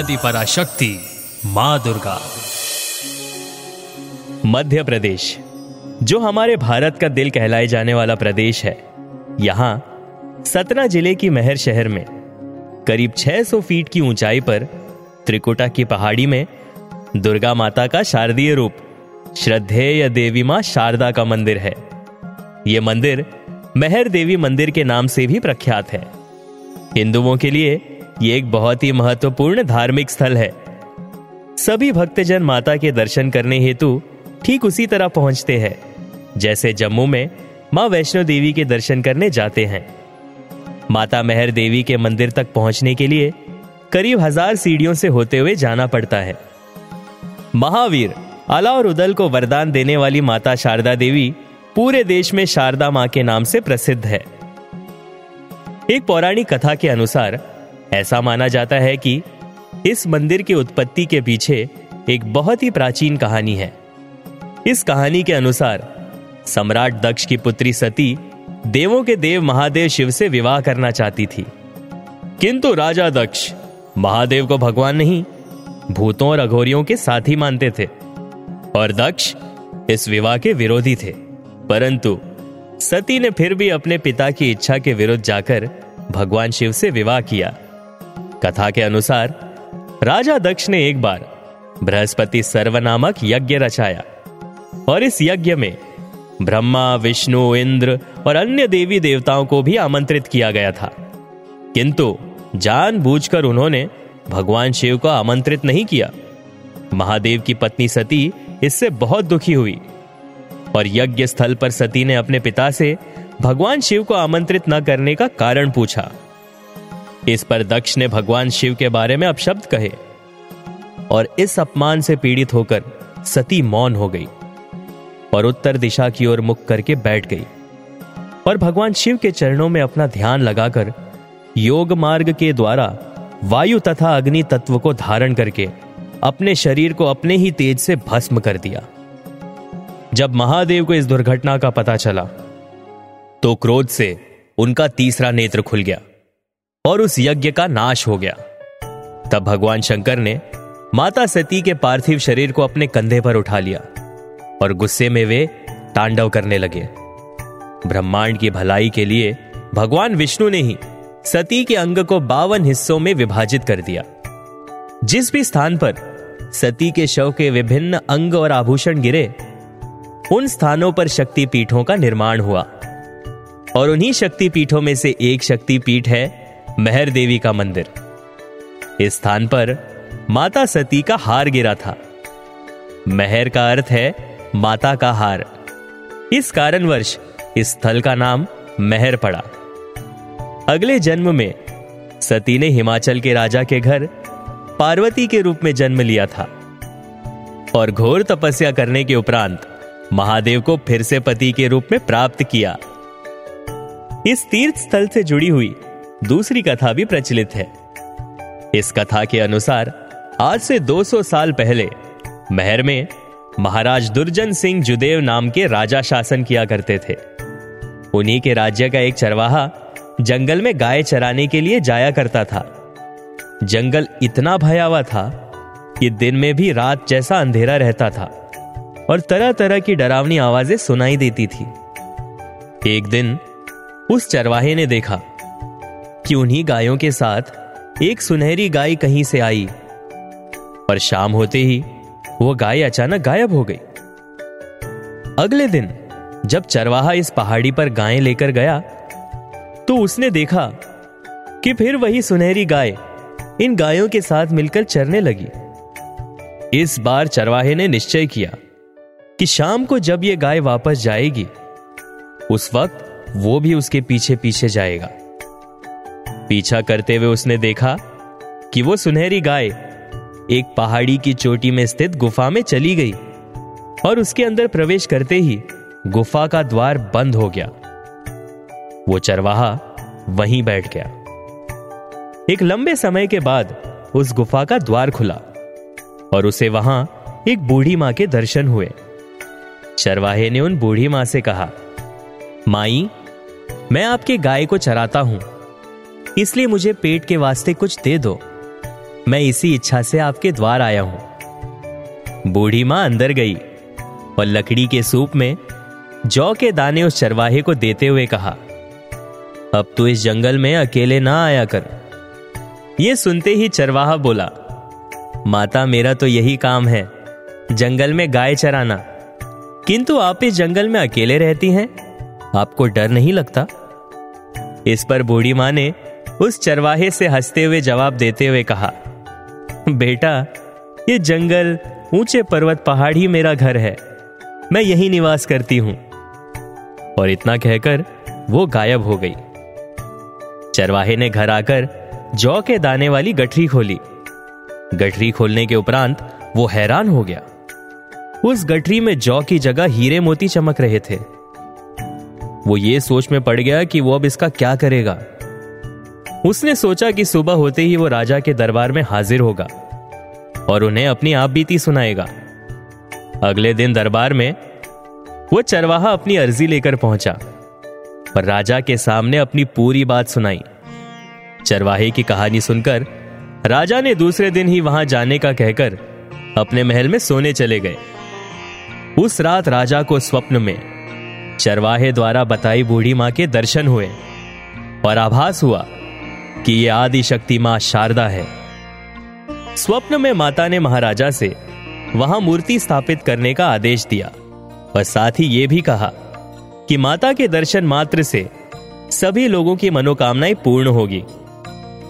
आदि पराशक्ति माँ दुर्गा। मध्य प्रदेश जो हमारे भारत का दिल कहलाए जाने वाला प्रदेश है, यहाँ सतना ज़िले की महर शहर में, करीब 600 फीट की ऊंचाई पर, त्रिकुटा की पहाड़ी में, दुर्गा माता का शारदीय रूप, श्रद्धेय देवी माँ शारदा का मंदिर है। यह मंदिर मेहर देवी मंदिर के नाम से भी प्रख्यात है। हिंदुओं के लिए यह एक बहुत ही महत्वपूर्ण धार्मिक स्थल है। सभी भक्तजन माता के दर्शन करने हेतु ठीक उसी तरह पहुँचते हैं, जैसे जम्मू में माँ वैष्णो देवी के दर्शन करने जाते हैं। माता मेहर देवी के मंदिर तक पहुँचने के लिए करीब हज़ार सीढ़ियों से होते हुए जाना पड़ता है। महावीर अला और उदल को वरदान देने वाली माता शारदा देवी पूरे देश में शारदा माँ के नाम से प्रसिद्ध है। एक पौराणिक कथा के अनुसार ऐसा माना जाता है कि इस मंदिर की उत्पत्ति के पीछे एक बहुत ही प्राचीन कहानी है। इस कहानी के अनुसार, सम्राट दक्ष की पुत्री सती देवों के देव महादेव शिव से विवाह करना चाहती थी। किंतु राजा दक्ष महादेव को भगवान नहीं, भूतों और अघोरियों के साथ ही मानते थे और दक्ष इस विवाह के विरोधी थे। परंतु सती ने फिर भी अपने पिता की इच्छा के विरुद्ध जाकर भगवान शिव से विवाह किया। कथा के अनुसार, राजा दक्ष ने एक बार बृहस्पति सर्व नामक यज्ञ रचाया। और इस यज्ञ में ब्रह्मा, विष्णु, इंद्र और अन्य देवी देवताओं को भी आमंत्रित किया गया था। किंतु जानबूझकर उन्होंने भगवान शिव को आमंत्रित नहीं किया। महादेव की पत्नी सती इससे बहुत दुखी हुई। और यज्ञ स्थल पर सती ने अपने पिता से भगवान शिव को आमंत्रित न करने का कारण पूछा। इस पर दक्ष ने भगवान शिव के बारे में अपशब्द कहे और इस अपमान से पीड़ित होकर सती मौन हो गई और उत्तर दिशा की ओर मुख करके बैठ गई। और भगवान शिव के चरणों में अपना ध्यान लगाकर योग मार्ग के द्वारा वायु तथा अग्नि तत्व को धारण करके अपने शरीर को अपने ही तेज से भस्म कर दिया। जब महादेव को इस दुर्घटना का पता चला तो क्रोध से उनका तीसरा नेत्र खुल गया। और उस यज्ञ का नाश हो गया। तब भगवान शंकर ने माता सती के पार्थिव शरीर को अपने कंधे पर उठा लिया और गुस्से में वे तांडव करने लगे। ब्रह्मांड की भलाई के लिए भगवान विष्णु ने ही सती के अंग को बावन हिस्सों में विभाजित कर दिया। जिस भी स्थान पर सती के शव के विभिन्न अंग और आभूषण गिरे, उन स्थानों पर शक्ति पीठों का निर्माण हुआ। और उन्हीं शक्ति पीठों में से एक शक्ति पीठ है मेहर देवी का मंदिर। इस स्थान पर माता सती का हार गिरा था। मेहर का अर्थ है माता का हार। इस कारणवश इस स्थल का नाम मेहर पड़ा। अगले जन्म में सती ने हिमाचल के राजा के घर पार्वती के रूप में जन्म लिया था और घोर तपस्या करने के उपरांत महादेव को फिर से पति के रूप में प्राप्त किया। इस तीर्थ स्थल से जुड़ी हुई दूसरी कथा भी प्रचलित है। इस कथा के अनुसार, आज से 200 साल पहले, महर में महाराज दुर्जन सिंह जुदेव नाम के राजा शासन किया करते थे। उन्हीं के राज्य का एक चरवाहा जंगल में गाय चराने के लिए जाया करता था। जंगल इतना भयावा था कि दिन में भी रात जैसा अंधेरा रहता था और तरह तरह की डरावनी आवाज़ें सुनाई देती थी। एक दिन उस चरवाहे ने देखा कि उन्हीं गायों के साथ एक सुनहरी गाय कहीं से आई। और शाम होते ही वो गाय अचानक गायब हो गई। अगले दिन, जब चरवाहा इस पहाड़ी पर गायें लेकर गया तो उसने देखा कि फिर वही सुनहरी गाय इन गायों के साथ मिलकर चरने लगी। इस बार चरवाहे ने निश्चय किया कि शाम को जब यह गाय वापस जाएगी, उस वक्त वो भी उसके पीछे पीछे जाएगा। पीछा करते हुए उसने देखा कि वो सुनहरी गाय एक पहाड़ी की चोटी में स्थित गुफा में चली गई और उसके अंदर प्रवेश करते ही गुफा का द्वार बंद हो गया। वो चरवाहा वहीं बैठ गया। एक लंबे समय के बाद उस गुफा का द्वार खुला और उसे वहाँ एक बूढ़ी माँ के दर्शन हुए। चरवाहे ने उन बूढ़ी माँ से कहा, माई, मैं आपके गाय को चराता हूँ। इसलिए मुझे पेट के वास्ते कुछ दे दो। मैं इसी इच्छा से आपके द्वार आया हूँ। बूढ़ी माँ अंदर गई और लकड़ी के सूप में जौ के दाने उस चरवाहे को देते हुए कहा, अब तू इस जंगल में अकेले ना आया कर। यह सुनते ही चरवाहा बोला, माता, मेरा तो यही काम है, जंगल में गाय चराना। किंतु आप इस जंगल में अकेले रहती हैं? आपको डर नहीं लगता? इस पर बूढ़ी माँ ने उस चरवाहे से हँसते हुए जवाब देते हुए कहा, बेटा, ये जंगल ऊँचे पर्वत पहाड़ ही मेरा घर है। मैं यही निवास करती हूँ। और इतना कहकर वो गायब हो गई। चरवाहे ने घर आकर जौ के दाने वाली गठरी खोली। गठरी खोलने के उपरांत वो हैरान हो गया। उस गठरी में जौ की जगह हीरे मोती चमक रहे थे। वो ये सोच में पड़ गया कि वो अब इसका क्या करेगा। उसने सोचा कि सुबह होते ही वो राजा के दरबार में हाजिर होगा और उन्हें अपनी आप बीती सुनाएगा। अगले दिन दरबार में वो चरवाहा अपनी अर्जी लेकर पहुँचा और राजा के सामने अपनी पूरी बात सुनाई। चरवाहे की कहानी सुनकर राजा ने दूसरे दिन ही वहाँ जाने का कहकर अपने महल में सोने चले गए। उस रात राजा को स्वप्न में चरवाहे द्वारा बताई बूढ़ी माँ के दर्शन हुए और आभास हुआ कि यह आदि शक्ति माँ शारदा है। स्वप्न में माता ने महाराजा से वहाँ मूर्ति स्थापित करने का आदेश दिया और साथ ही यह भी कहा कि माता के दर्शन मात्र से सभी लोगों की मनोकामनाएँ पूर्ण होगी।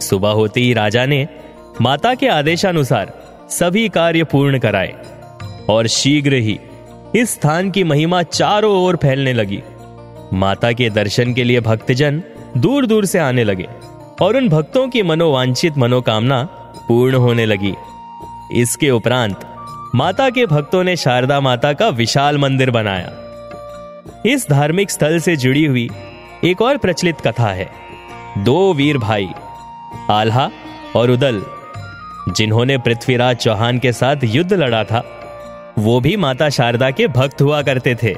सुबह होते ही राजा ने माता के आदेशानुसार सभी कार्य पूर्ण कराए और शीघ्र ही इस स्थान की महिमा चारों ओर फैलने लगी। माता के दर्शन के लिए भक्तजन दूर दूर से आने लगे। और उन भक्तों की मनोवांछित मनोकामना पूर्ण होने लगी। इसके उपरांत माता के भक्तों ने शारदा माता का विशाल मंदिर बनाया। इस धार्मिक स्थल से जुड़ी हुई एक और प्रचलित कथा है। दो वीर भाई, आल्हा और उदल, जिन्होंने पृथ्वीराज चौहान के साथ युद्ध लड़ा था, वो भी माता शारदा के भक्त हुआ करते थे।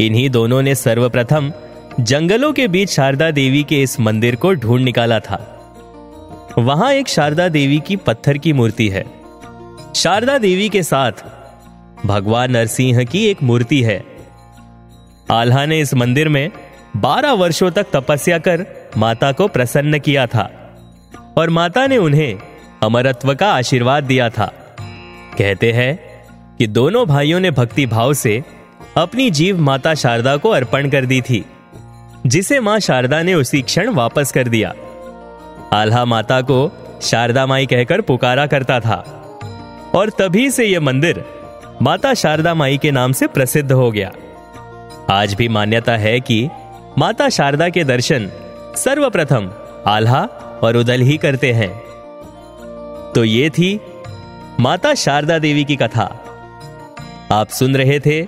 इन्हीं दोनों ने सर्वप्रथम जंगलों के बीच शारदा देवी के इस मंदिर को ढूंढ निकाला था। वहाँ एक शारदा देवी की पत्थर की मूर्ति है। शारदा देवी के साथ भगवान नरसिंह की एक मूर्ति है। आल्हा ने इस मंदिर में बारह वर्षों तक तपस्या कर माता को प्रसन्न किया था और माता ने उन्हें अमरत्व का आशीर्वाद दिया था। कहते हैं कि दोनों भाइयों ने भक्ति भाव से अपनी जीव माता शारदा को अर्पण कर दी थी। जिसे माँ शारदा ने उसी क्षण वापस कर दिया। आल्हा माता को शारदा माई कहकर पुकारा करता था। और तभी से यह मंदिर माता शारदा माई के नाम से प्रसिद्ध हो गया। आज भी मान्यता है कि माता शारदा के दर्शन सर्वप्रथम आल्हा और उदल ही करते हैं। तो ये थी माता शारदा देवी की कथा। आप सुन रहे थे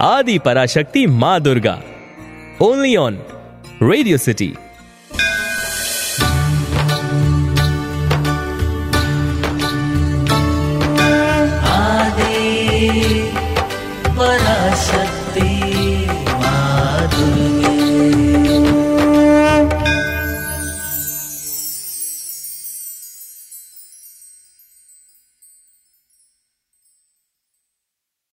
आदि पराशक्ति माँ Durga. Only on Radio City.